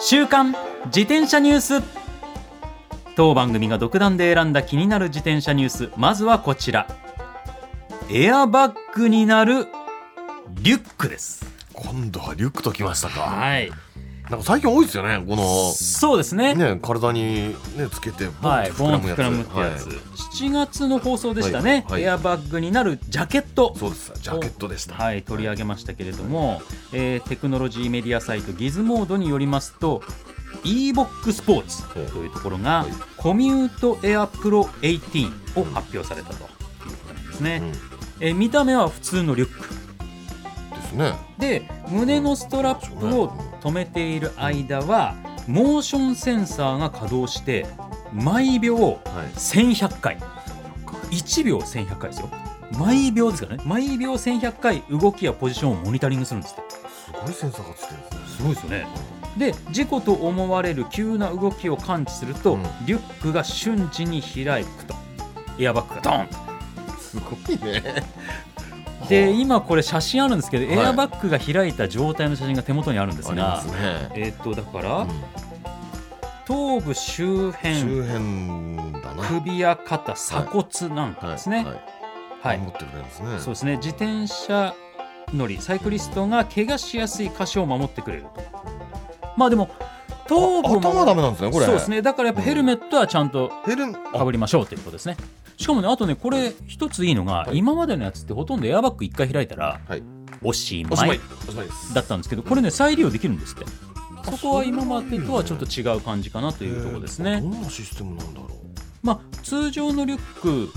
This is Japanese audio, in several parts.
週刊自転車ニュース。当番組が独断で選んだ気になる自転車ニュース。まずはこちら。エアバッグになるリュックです。今度はリュックときましたか。はいなんか最近多いですよねこのそうですね。ね体にねつけてボンはい、とボンと膨らむってやつ、はい。7月の放送でしたね、はい。はい。エアバッグになるジャケット。そうです。ジャケットでした。はい、取り上げましたけれども、えーテクノロジーメディアサイトギズモードによりますと e ボックスポーツというところが、はい。コミュートエアプロ18を発表されたということなんですね、うん。でえー見た目は普通のリュック。すね。で胸のストラップを止めている間はモーションセンサーが稼働して毎秒はい。1100回。1秒1100回ですよ。毎秒ですからね。毎秒1100回動きやポジションをモニタリングするんですって。すごいセンサーがついてるんですね。すごいですよね。で事故と思われる急な動きを感知すると、うん。リュックが瞬時に開くと。エアバッグがドーンと。すごいねで今これ写真あるんですけど、はい。エアバッグが開いた状態の写真が手元にあるんですがすね。えーっとだから、うん。頭部周辺周辺だな。首や肩鎖骨なんかですね、はい。はい。守ってくれるんですね。そうですね。自転車乗りサイクリストが怪我しやすい箇所を守ってくれると。まあでも頭部も頭はダメなんですねこれ。そうですね。だからやっぱヘルメットはちゃんとかぶりましょうということですねしかもねあとねこれ一ついいのが、はい。今までのやつってほとんどエアバッグ一回開いたらはい。おしまい。だったんですけどこれね再利用できるんですって。そこは今までとはちょっと違う感じかなというところですね。どんなシステムなんだろまあ通常のリュックう、うん。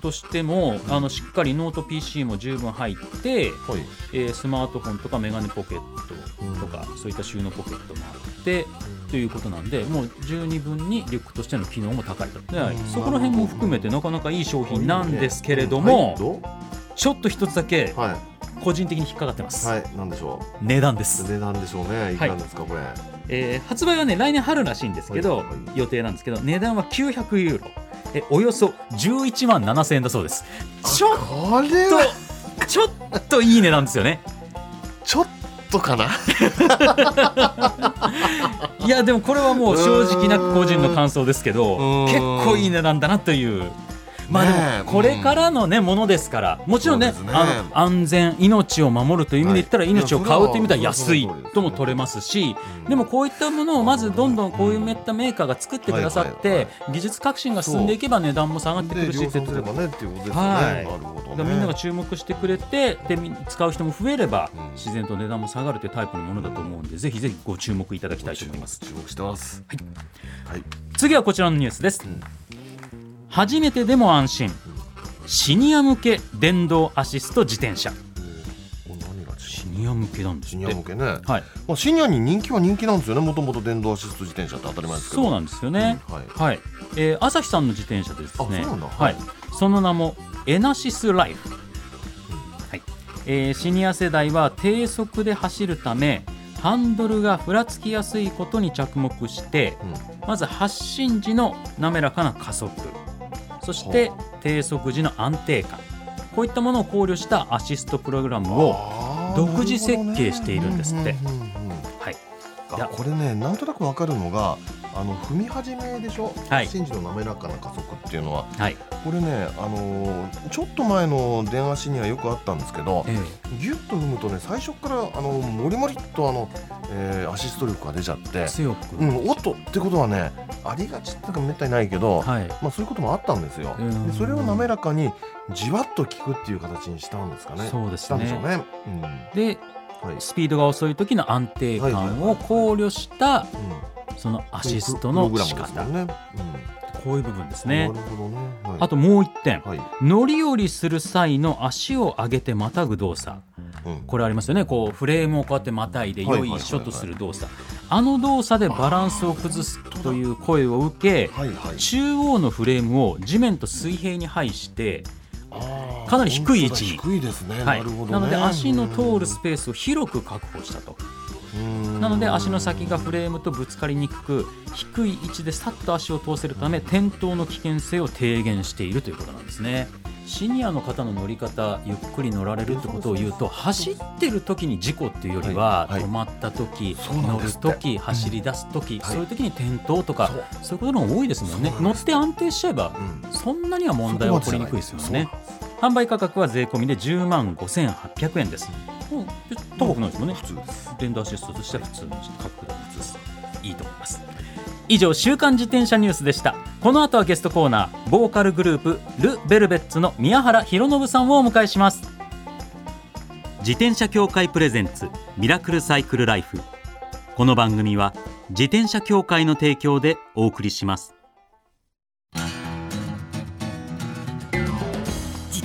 としてもあのしっかりノート PC も十分入って、はい。えースマートフォンとかメガネポケットとか、そういった収納ポケットもあって、ということなんでもう十二分にリュックとしての機能も高いと。で、うん。そこら辺も含めてなかなかいい商品なんですけれども、はいちょっと一つだけはい個人的に引っかかってます、はい、なんでしょ値段でう。す、値段でしょうね。いくらですか、これ？えー発売はね来年春らしいんですけど、はいはい予定なんですけど値段は900ユーロえおよそ11万7000円だそうですちょっとちょっといい値段ですよねちょっとかな？いやでもこれはもう正直な個人の感想ですけど結構いい値段だなという。まあでもこれからのねものですから。もちろんねあの安全命を守るという意味で言ったらはい命を買うという意味では安いとも取れますしうん。でもこういったものをまずどんどんこういったメーカーが作ってくださっては技術革新が進んでいけば値段も下がってくで、るし量ってところ。はい。なるほどね。だからみんなが注目してくれてでみ使う人も増えればうん自然と値段も下がるというタイプのものだと思うんでぜひぜひご注目いただきたいと思います。注目してます。はい。次はこちらのニュースです、ん初めてでも安心。シニア向け電動アシスト自転車。シニア向けなんですシニア向けね。はい。まあ、シニアに人気は人気なんですよね。もともと電動アシスト自転車って当たり前ですけど。そうなんですよね、うんはい。はい、えー朝日さんの自転車でですね。あそうなんだ。ははい。い、その名もエナシスライフ、はい。えーシニア世代は低速で走るためハンドルがふらつきやすいことに着目してうん。まず発進時の滑らかな加速そして低速時の安定感。こういったものを考慮したアシストプログラムを独自設計しているんですって。これねなんとなくわかるのがあの踏み始めでしょ、はい。の滑らかな加速っていうのは。はい、これね、あのーちょっと前の電話シにはよくあったんですけどえギュッと踏むとね最初からあのモリモリっとあの、えーアシスト力が出ちゃってえ、強く、うん、おっとってことはねありがちっていうかめったにないけど、はい。まあ、そういうこともあったんですよ。うん。でそれを滑らかにじわっと効くっていう形にしたんですかね。そうですしたんでしょうね。ね。うん。ではい。スピードが遅い時の安定感を考慮したそのアシストの仕方。ラムですもん。ね。こういう部分ですうんね。なるほどね。はい。あともう一点。はい。乗り降りする際の足を上げてまたぐ動作。うんこれありますよね。こうフレームをこうやってまたいでよいしょとする動作。あの動作でバランスを崩すという声を受け中央のフレームを地面と水平に配してかなり低い位置に。はい。なので足の通るスペースを広く確保したとなので足の先がフレームとぶつかりにくく低い位置でさっと足を通せるため転倒の危険性を低減しているということなんですね。シニアの方の乗り方ゆっくり乗られるってことを言うと走ってる時に事故っていうよりは、はいはい。止まった時乗る時走り出す時、はい。そういう時に転倒とかそう。そういうことの方が多いですもんね。乗って安定しちゃえばうん。そんなには問題は起こりにくいですよね販売価格は税込みで10万5800円です、うん、高くないですもんね。普通です。電動アシストとしては普通の価格で普通です。いいと思います。以上週刊自転車ニュースでした。この後はゲストコーナーボーカルグループル・ベルベッツの宮原博信さんをお迎えします。自転車協会プレゼンツミラクルサイクルライフ。この番組は自転車協会の提供でお送りします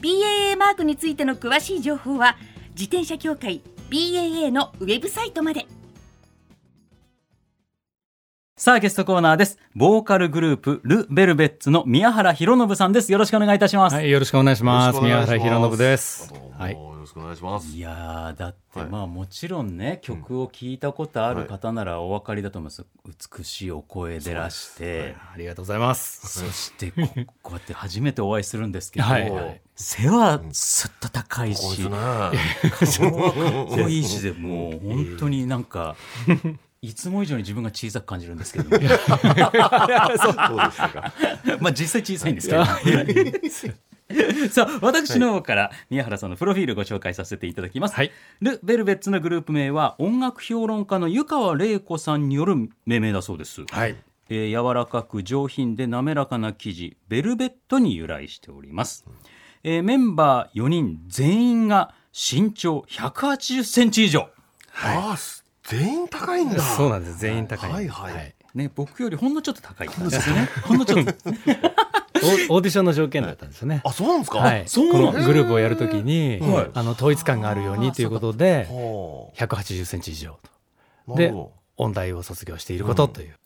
BAA マークについての詳しい情報は自転車協会 BAA のウェブサイトまで。さあゲストコーナーです。ボーカルグループル・ベルベッツの宮原博信さんです。よろしくお願いいたします、はい、よろしくお願いします。宮いします。原博信です。どう。もはい。よろしくお願いします。いやーだって、はい。まあもちろんね曲を聴いたことある方ならお分かりだと思います、美しいお声でらして、ありがとうございます。そしてこ こうやって初めてお会いするんですけど、はい。はい。背はすっと高いし、こいつねかっこいいしでもう本当になんか。いつも以上に自分が小さく感じるんですけど、ね、そうでしたか。まあ実際小さいんですけど、さあ私の方から宮原さんのプロフィールご紹介させていただきます、はい。ル・ベルベッツのグループ名は音楽評論家の湯川玲子さんによる命名だそうです、はい。えー柔らかく上品で滑らかな生地ベルベットに由来しております、えーメンバー4人全員が身長180センチ以上。ああ全員高いんだ。そうなんです。全員高い。はいはい。ね僕よりほんのちょっと高いんですよね。ほんのちょっとオオーディションの条件だったんですよね。あそうなんですか？はい。そうこなんだ。のグループをやるときにはい、あの統一感があるようにということで、は180センチ以上と。あなるほ音大を卒業していることという。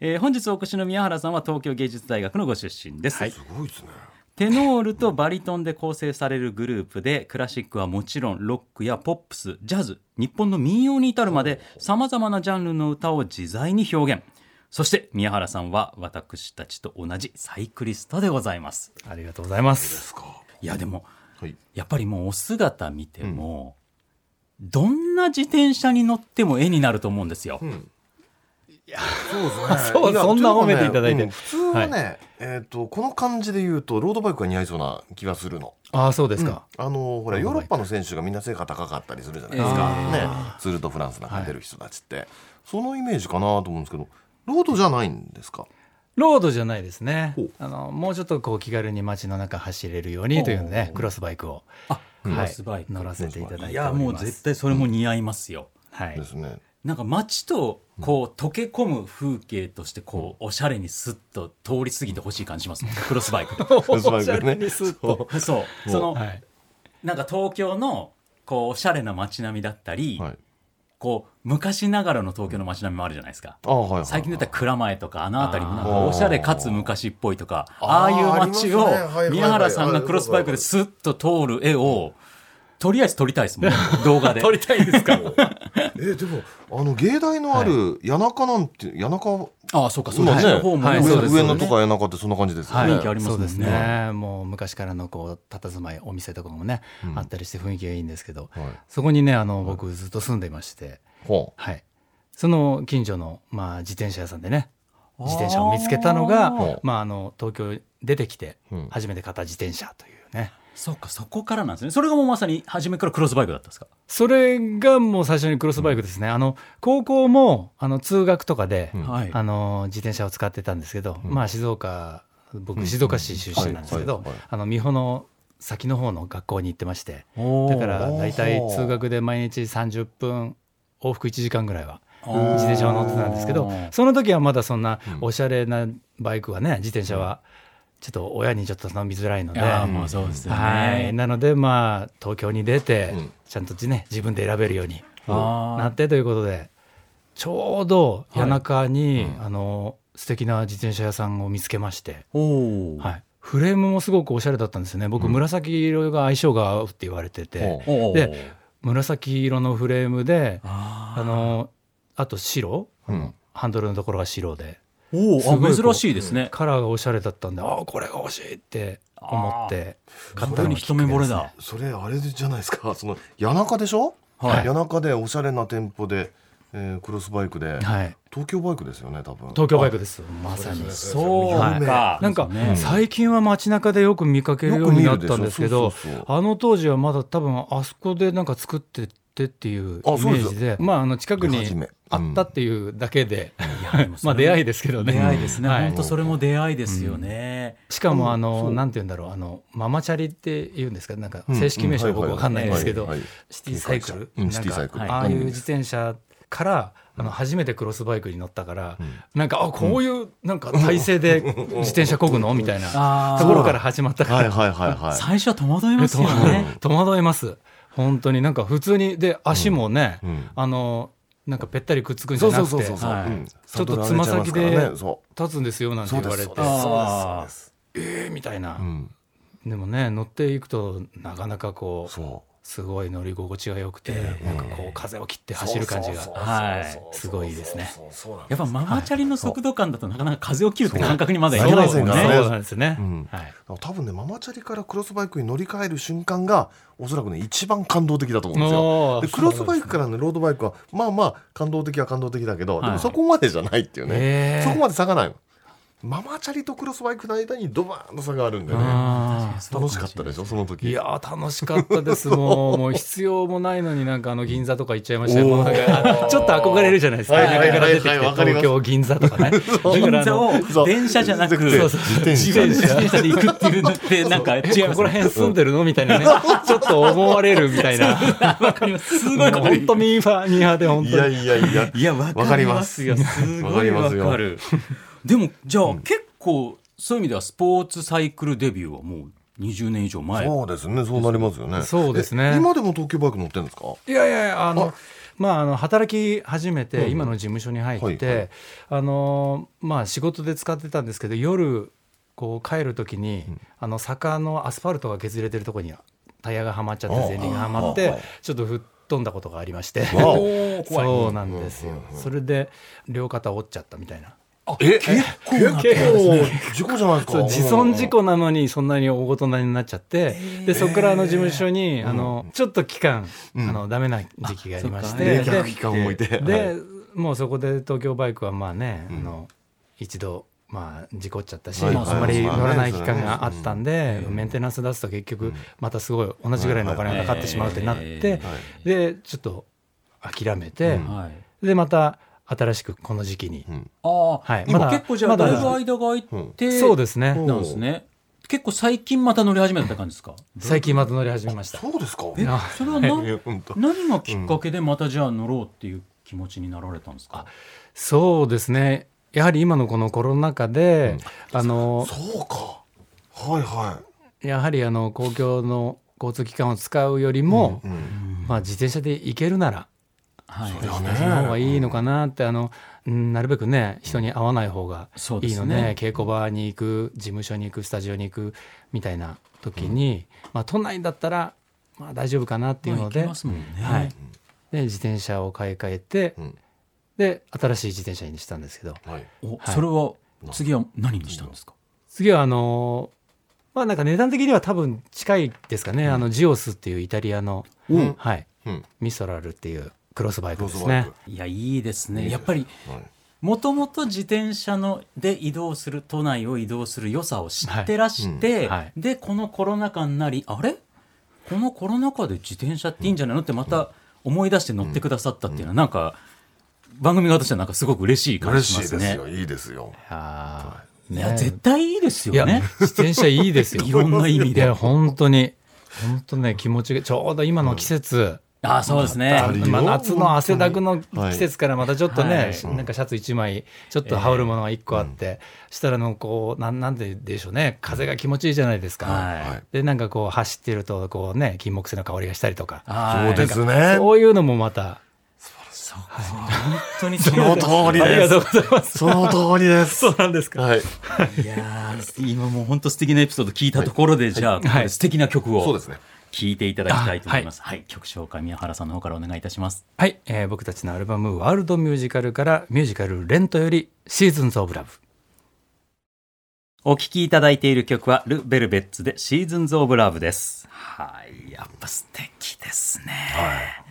えー本日お越しの宮原さんは東京芸術大学のご出身です、どすごいですね。テノールとバリトンで構成されるグループでクラシックはもちろんロックやポップスジャズ日本の民謡に至るまでさまざまなジャンルの歌を自在に表現そして宮原さんは私たちと同じサイクリストでございます。ありがとうございま。ですいやでもはい。やっぱりもうお姿見ても、どんな自転車に乗っても絵になると思うんですよ、うん。そうですね。そういやそんな褒めていただいて。うん。普通はねえっとこの感じで言うとロードバイクが似合いそうな気がするの。ああ、そうですか。あのほらヨーロッパの選手がみんな背が高かったりするじゃないですえか、ー。ね。ツール・ド・フランスなんか出る人たちって、そのイメージかなと思うんですけどロードじゃないんですか？ロードじゃないですね。あの、もうちょっとこう気軽に街の中走れるようにというのでほ、う。クロスバイクを。あクはい。ロスバイク、乗らせていただいております。いやもう絶対それも似合いますよ、はい。で。すね、なんか街とこう溶け込む風景としてこうおしゃれにスッと通り過ぎてほしい感じしますもん。クロスバイクで。クロスバイクね。にスッと。そう。その、はい。なんか東京のこうおしゃれな街並みだったり、はいこう昔ながらの東京の街並みもあるじゃないですか、あはいはい最近で言ったら蔵前とかあの辺りもなんかおしゃれかつ昔っぽいとかあーああいう街を宮原さんがクロスバイクでスッと通る絵をとりあえず撮りたいですもん 動画で。撮りたいですか？えでもあの芸大のある谷中なんて谷中ああそうかそうかです上野とか谷中ってそんな感じですよね、雰囲気ありますね。そうですね。もう昔からのこう佇まいお店とかもね、うん。あったりして雰囲気がいいんですけどはい。そこにねあの僕ずっと住んでいまして、ほはい、その近所の、まあ、自転車屋さんでね自転車を見つけたのがまあ、あの東京出てきてうん。初めて買った自転車というね、そうかそこからなんですね。それがもうまさに初めからクロスバイクだったんですか？それがもう最初にクロスバイクですね、あの高校もあの通学とかで、うん。はい。あの自転車を使ってたんですけど、うん。まあ静岡僕うん静岡市出身なんですけど、美穂の先の方の学校に行ってましてだだから大体通学で毎日30分往復1時間ぐらいはー。自転車を乗ってたんですけどその時はまだそんなうん。おしゃれなバイクはね自転車はちょっと親にちょっと飲みづらいので。ああまあそうですよね、はい、なのでまあ東京に出て、うん。ちゃんとね自分で選べるようにあなってということでちょうど谷中に、うん。あの素敵な自転車屋さんを見つけまして、はい、フレームもすごくおしゃれだったんですよね。僕、うん。紫色が相性が合うって言われてて、ほおおで紫色のフレームでああのあと白、ううん。ハンドルのところが白でおお珍しいですね。カラーがおしゃれだったんでああこれが欲しいって思って買ったのがきっかけですね一目惚れだそれあれじゃないですか。その谷中でしょ、はい。谷中でおしゃれな店舗で、えークロスバイクで、はい。東京バイクですよね多分。東京バイクです。まさにそう。はい。か、なんかね最近は街中でよく見かけるようになったんですけどあの当時はまだ多分あそこでなんか作ってってっていうイメージでまああの近くにあったっていうだけで、いやでもそれも まあ出会いですけどね。出会いですね、はい。本当それも出会いですよね、しかもあうん。そう。のなんて言うんだろう。あのママチャリって言うんですか？なんかうん。正式名称は僕うん。わかんないんですけどシティサイクル。うんなんかああいう自転車からあの初めてクロスバイクに乗ったからうん。なんかあこういうなんか体勢で自転車こぐの？みたいなところから始まったから。はいはいはいはい。最初は戸惑いますよ 戸ね戸惑います本当になんか普通にで足もね、うんあのなんかぺったりくっつくんじゃなくてちょっとつま先で立つんですよなんうて言われて。えーみたいな、うん。でもね乗っていくとなかなかこうそすごい乗り心地が良くて、ええ。なんかこう風を切って走る感じがはい。すごいですね。やっぱママチャリの速度感だとなかなか風を切るって感覚にまだいけないですね。そうなんですね、うんはい、多分ねママチャリからクロスバイクに乗り換える瞬間がおそらくね一番感動的だと思うんですよ。でクロスバイクからのロードバイクはまあまあ感動的は感動的だけど、はい。でもそこまでじゃないっていうね、そこまで差がないのママチャリとクロスバイクの間にドバーンと差があるんでね。あ楽しかったでしょ？その時。いやー楽しかったです。もう もう必要もないのになんかあの銀座とか行っちゃいましたよ。ちょっと憧れるじゃないですか。はいはいは東京銀座とかね。銀座を電車じゃなく自転車自転車で行くっていうのってなんか違いますねここら辺住んでるのみたいなね。ちょっと思われるみたいな。わかります。すごい本当ミーファーミーハーで本当に。いやいやいや。いやわわかりますよ。すわごいわかりますよ。かる。でもじゃあ、結構そういう意味ではスポーツサイクルデビューはもう20年以上前。そうですね。そうなりますよね。そうですね。え今でも東京バイク乗ってるんですか？いやいやいやあのあまああの働き始めてうん。今の事務所に入って、あのまあ仕事で使ってたんですけど夜こう帰る時に、うん。あの坂のアスファルトが削れてるところにタイヤがはまっちゃってあ前輪がはまってちょっと吹っ飛んだことがありまして。そうなんですよ。それで両肩折っちゃったみたいなえ結構結構事故じゃないですか？自損事故なのにそんなに大ごとになっちゃってでそこからあの事務所にあのちょっと期間うん。あのダメな時期がありましあて冷で却期間を置いて。で、はい。もうそこで東京バイクはまあね、うん。あの一度まあ事故っちゃったし、はいあんまりはい乗らない期間があったんで、うん。メンテナンス出すと結局うん。またすごい同じぐらいのお金がかかってしまうってなって、でちょっと諦めて。でまた新しくこの時期に、うん。ああ、はい。今まだ結構じゃあまだだいぶ間が空いて、そうですね、うんなんですね。結構最近また乗り始めたって感じですか？最近また乗り始めました。そうですか。えあ、それはな、いや本当。何がきっかけでまたじゃあ乗ろうっていう気持ちになられたんですか？そうですね。やはり今のこのコロナ禍で、あのそうか。はいはやはりあの公共の交通機関を使うよりも、いうん。まあ、自転車で行けるならはい。その方がいいのかなってあのうんなるべくね人に会わない方がいいのでね。稽古場に行く事務所に行くスタジオに行くみたいな時に、まあ、都内だったらまあ、大丈夫かなっていうので,、まあ行けますもんね。はい、で自転車を買い替えて、うん。で新しい自転車にしたんですけど。はい。おはい。それは次は何にしたんですか？次はあのまあなんか値段的には多分近いですかね、あのジオスっていうイタリアの、うん。はい、うん。ミソラルっていうクロスバイクですね。いやいいですね。やっぱりはい。もともと自転車ので移動する都内を移動する良さを知ってらして、はいうん。はい。でこのコロナ禍になりあれ？このコロナ禍で自転車っていいんじゃないの？ってまた思い出して乗ってくださったっていうのはなんか番組側としてはなんかすごく嬉しい感嬉じしますね。しいですよ。いいですよ。あい。や絶対いいですよね。自転車いいですよ。いろんな意味で。本当に本当ね気持ちがちょうど今の季節、あそうですね。まあ、夏の汗だくのはい。季節からまたちょっとね、はい。なんかシャツ1枚ちょっと羽織るものが1個あって、したらのこうなんなんででしょうね。風が気持ちいいじゃないですか。はい。はいでなんかこう走ってるとこうね金木犀の香りがしたりとか、はいそうですね。そういうのもまたそう本当にその通りありがとうですございます。その通りです。そうなんですか。はい。いやー今もう本当素敵なエピソード聞いたところで、じゃあ、ここで素敵な曲を。そうですね聞いていただきたいと思います。はい、曲紹介宮原さんの方からお願いいたします。はい、えー僕たちのアルバム「ワールドミュージカル」からミュージカル「レント」より「シーズンズ・オブ・ラブお聴きいただいている曲はル・ベルベッツでシーズンズ・オブ・ラブです。はい、やっぱ素敵ですね。」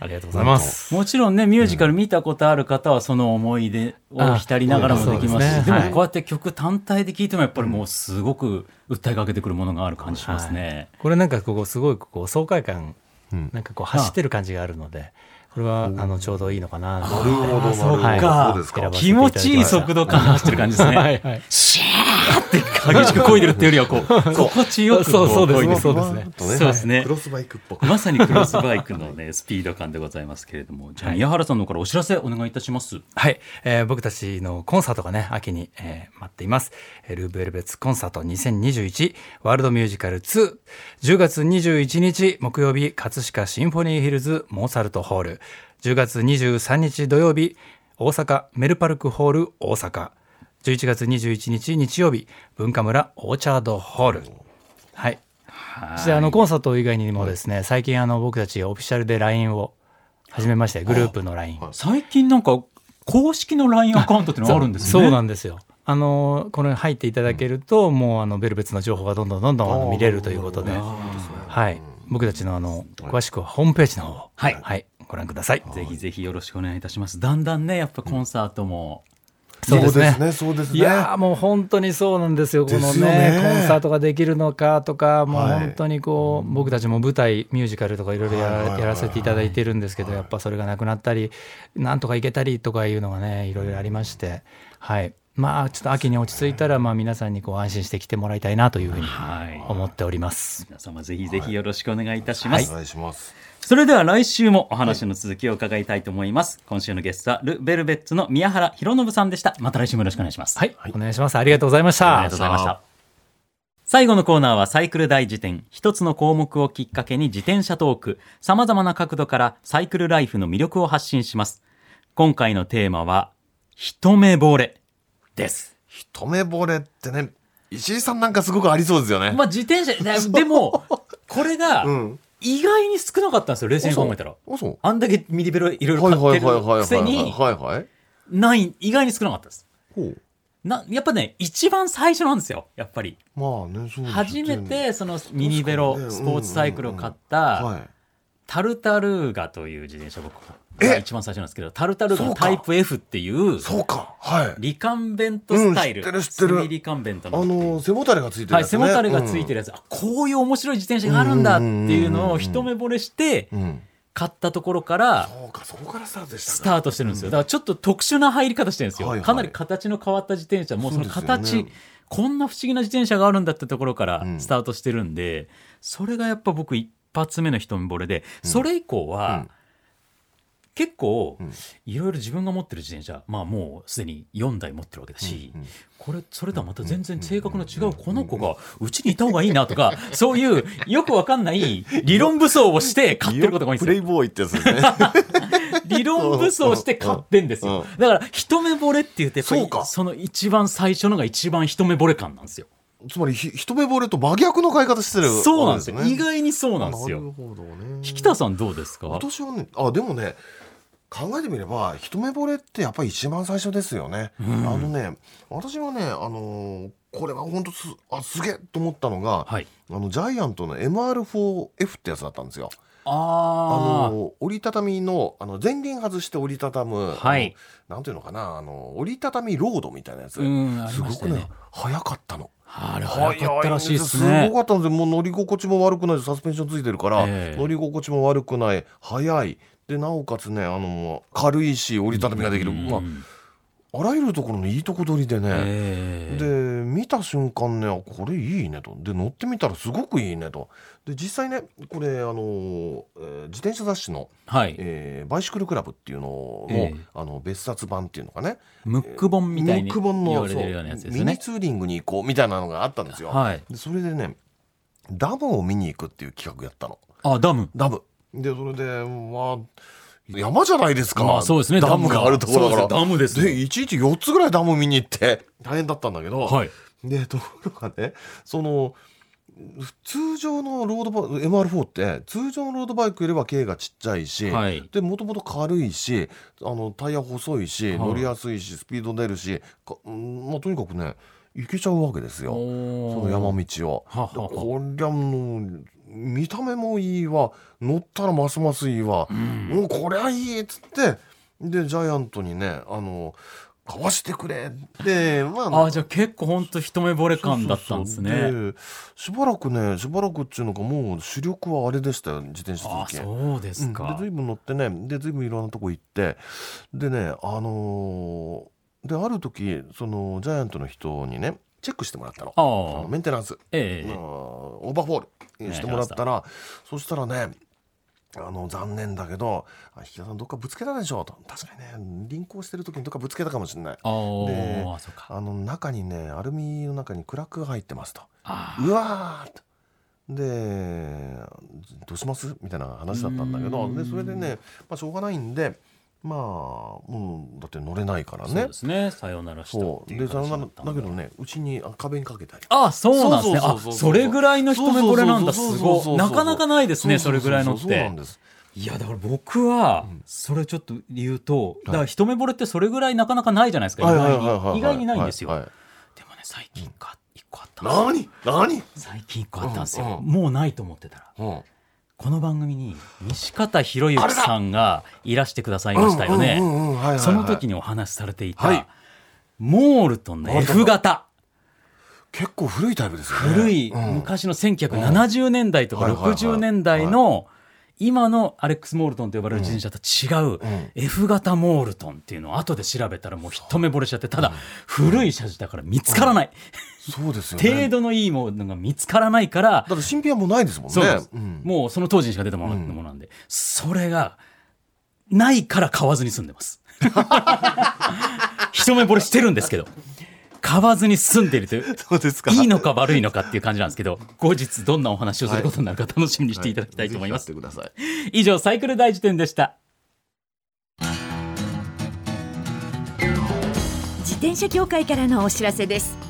ありがとうございます。もちろんね、ミュージカル見たことある方はその思い出を浸りながらもできますし、ですねでもはいこうやって曲単体で聴いてもやっぱりもうすごく訴えかけてくるものがある感じしますね。これなんかここすごいこう爽快感うんなんかこう走ってる感じがあるのでこれはあのちょうどいいのかな。なるほどなるほど。そうか気持ちいい速度感で走ってる感じですね。はい。はいシャーって激しく漕いでるっていうよりはこう心地よくこそうそうです漕いでるそうですね。そうですね。クロスバイクっぽく。まさにクロスバイクのね スピード感でございますけれども。じゃあ宮原さんの方からお知らせお願いいたします。はい、えー僕たちのコンサートがね秋に、えー待っています。えールーベルベツコンサート2021ワールドミュージカル210月21日木曜日葛飾シンフォニーヒルズモーツァルトホール10月23日土曜日大阪メルパルクホール大阪。11月21日日曜日文化村オーチャードホール。はい。そしてあのコンサート以外にもですね最近あの僕たちオフィシャルで LINE を始めましてグループの LINE 最近なんか公式の LINE アカウントっていうのがあるんですよね。そうなんですよ。あのこれ入っていただけると、もうあのベルベツの情報がどんどんどんどんあの見れるということで、はい、僕たちのあの詳しくはホームページの方を、はい。はい、ご覧ください。ぜひぜひよろしくお願いいたします。だんだんねやっぱコンサートも、そうですね。ね。そうですね。いやーもう本当にそうなんですよ、このねコンサートができるのかとか、もうはい。本当にこう、僕たちも舞台、ミュージカルとかいろいろやらせていただいてるんですけど、やっぱそれがなくなったり、なんとかいけたりとかいうのがね、いろいろありまして、はい、まあちょっと秋に落ち着いたら、まあ皆さんにこう安心して来てもらいたいなというふうにはい。思っております。皆様ぜひぜひよろしくお願いいたします、お願いしますそれでは来週もお話の続きを伺いたいと思います、今週のゲストはル・ベルベッツの宮原博信さんでしたまた来週もよろしくお願いしますはい、お願いします。ありがとうございました。ありがとうございました。最後のコーナーはサイクル大辞典。一つの項目をきっかけに自転車トーク。様々な角度からサイクルライフの魅力を発信します。今回のテーマは、一目惚れです。一目惚れってね石井さんなんかすごくありそうですよねまあ自転車、ででも、これがうん意外に少なかったんですよ、冷静に考えたら。あんだけミニベロいろいろはい買ってるくせに、ない、意外に少なかったです。な、やっぱね、一番最初なんですよ、やっぱり。まあねそう初めてそのミニベロ、スポーツサイクルを買った、はい。タルタルーガという自転車僕が一番最初なんですけど、タルタルのタイプ F っていう、そうか。はい。リカンベントスタイル。うん知ってる知ってる。リカンベントの。あ。の背もたれがついてるはい、やつね。背もたれがついてるやつ、あこういう面白い自転車があるんだっていうのを一目惚れしてうんうん買ったところからそうかそこからスタートでしたかスタートしてるんですよ。だからちょっと特殊な入り方してるんですよ、はいはい。かなり形の変わった自転車。もうその形、よね。こんな不思議な自転車があるんだってところからうん。スタートしてるんで、それがやっぱ僕一発目の一目惚れでそれ以降は、うん結構うん。いろいろ自分が持ってる自転車まあもうすでに4台持ってるわけだし、うんうん。これそれとはまた全然性格の違うこの子がうちにいた方がいいなとか そういうよくわかんない理論武装をして買ってることが多いんですよ。プレイ。ボーイってやつですね。理論武装して買ってんですよ。う。だから一目惚れって言ってそうか。その一番最初のが一番一目惚れ感なんですよ。つまりひ一目惚れと真逆の買い方してるそうなんですよ。意外にそうなんですなよるほどね。引田さんどうですか？私はねあでもね考えてみれば一目惚れってやっぱり一番最初ですよね、あのね私はねあのーこれは本当すあすげえと思ったのが、はい。あのジャイアントの MR4F ってやつだったんですよ。ああの折りたたみのあの前輪外して折りたたむ、はい。なんていうのかなあの折りたたみロードみたいなやつ、うんすごくね早かったの。あれ早かったらしいですね。す。ごかったんですよ。もう乗り心地も悪くないサスペンションついてるから、ええ。乗り心地も悪くない。速い。でなおかつねあの軽いし折りたたみができる、まあ、あらゆるところのいいとこ取りでね、えで見た瞬間ねあこれいいねと。で乗ってみたらすごくいいねと。で実際ねこれあの、えー自転車雑誌の、はい。えーバイシクルクラブっていうのの,、ええ。あの別冊版っていうのかね。ムック本みたいにムック本の言われてるようなやつですそうミニツーリングに行こうみたいなのがあったんですよ、はい。でそれでねダムを見に行くっていう企画やったの。あダム。ダム。でそれでまあ山じゃないですか、まあそうですね。ダムが。あるところだから。ダムですよでいちいち4つぐらいダム見に行って大変だったんだけど、はい。でところがねその通常のロードバイ MR4 って通常のロードバイクよりは径がちっちゃいし、はい。でもともと軽いしあのタイヤ細いし、はい。乗りやすいしスピード出るしか、うんまあ、とにかくね行けちゃうわけですよ。そその山道を。ははは。でこりゃもう見た目もいいわ。乗ったらますますいいわ、もうこりゃいいっつって。でジャイアントにねあの買わしてくれって。まああじゃあ結構本当一目惚れ感だったんですね。しばらくねしばらくっていうのがもう主力はあれでしたよ自転車あ続き。そうですうん、でか、随分乗ってねで随分いろんなとこ行って。でねあのーである時そのジャイアントの人にねチェックしてもらったの。のあメンテナンス、ええ。まあオーバーホールしてもらったら、そしたらねあの残念だけど「あ引田さんどっかぶつけたでしょ」と。確かにね輪行してる時にどっかぶつけたかもしれない。あであの中にねアルミの中にクラックが入ってますと。あうわーっと。でどうします？みたいな話だったんだけどうんでそれでね、まあ、しょうがないんでまあもうだって乗れないからね。そうですね。さよならしたっていうそう。でさよなら形だったんでだけどねうちにあ壁にかけてあり。あそうなんですね。あそれぐらいの一目惚れなんだ。すごい。なかなかないですねそれぐらいのっそうそうなんです。いやだから僕はそれちょっと言うとだから一目惚れってそれぐらいなかなかないじゃないですか。意はいはい外はいはい。に意外にないんですよ。はいはいでもね最近か一個あったんですよ。何？何？最近一個あったんですよ。うん。もうないと思ってたら。うんこの番組に西方博之さんがいらしてくださいましたよね。その時にお話しされていはい。たモールトンの F 型。結構古いタイプですよね。古いうん。昔の1970年代とかはいはいはい。60年代の今のアレックス・モールトンと呼ばれる自転車と違うん。F 型モールトンっていうのを後で調べたらもう一目惚れしちゃってただ古い車種だから見つからないそうですよね。程度のいいものが見つからないからだって新品はもうないですもんね。そうです、ん。もうその当時にしか出たものものなんで、それがないから買わずに済んでます。一目惚れしてるんですけど。買わずに済んでいるというそうですか。いいのか悪いのかっていう感じなんですけど後日どんなお話をすることになるか楽しみにしていただきたいと思います、ぜひやってください。以上サイクル大辞典でした。自転車協会からのお知らせです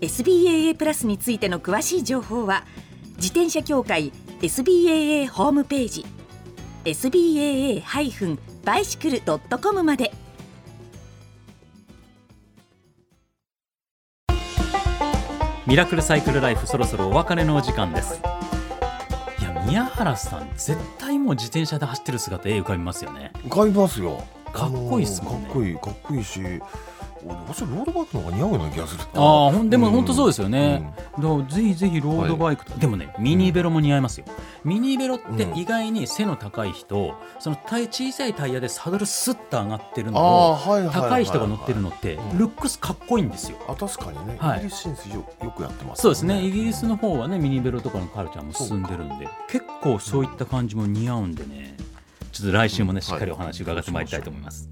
SBAA プラスについての詳しい情報は自転車協会 SBAA ホームページ SBAA-bicycle.com まで。ミラクルサイクルライフそろそろお別れのお時間です。いや宮原さん絶対もう自転車で走ってる姿絵浮かびますよね。買いますよ。かっこいいっすもんね。かっこいいかっこいいし俺私ロードバイクの方が似合うような気がする。ああほんでもうん。本当そうですよね、だからぜひぜひロードバイクと、でもねミニベロも似合いますよ、ミニベロって意外に背の高い人、そのタイ小さいタイヤでサドルスッと上がってるのあを高い人が乗ってるのってうん。ルックスかっこいいんですよ。あ確かにね、はい。イギリス進出よよくやってますそうですね。イギリスの方はねミニベロとかのカルチャーも進んでるんで結構そういった感じも似合うんでね。ちょっと来週もねしっかりお話伺ってまい。りたいと思います、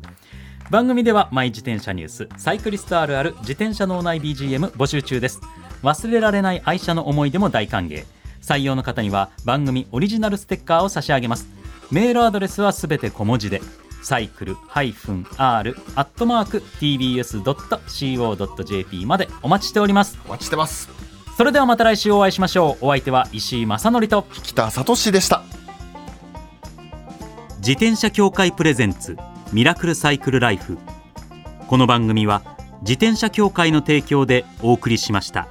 番組ではマイ自転車ニュースサイクリストあるある自転車脳内 BGM 募集中です。忘れられない愛車の思い出も大歓迎。採用の方には番組オリジナルステッカーを差し上げます。メールアドレスはすべて小文字でサイクル -r アットマーク tbs.co.jp までお待ちしております。お待ちしてます。それではまた来週お会いしましょう。お相手は石井正則と北里志でした。自転車協会プレゼンツミラクルサイクルライフこの番組は自転車協会の提供でお送りしました。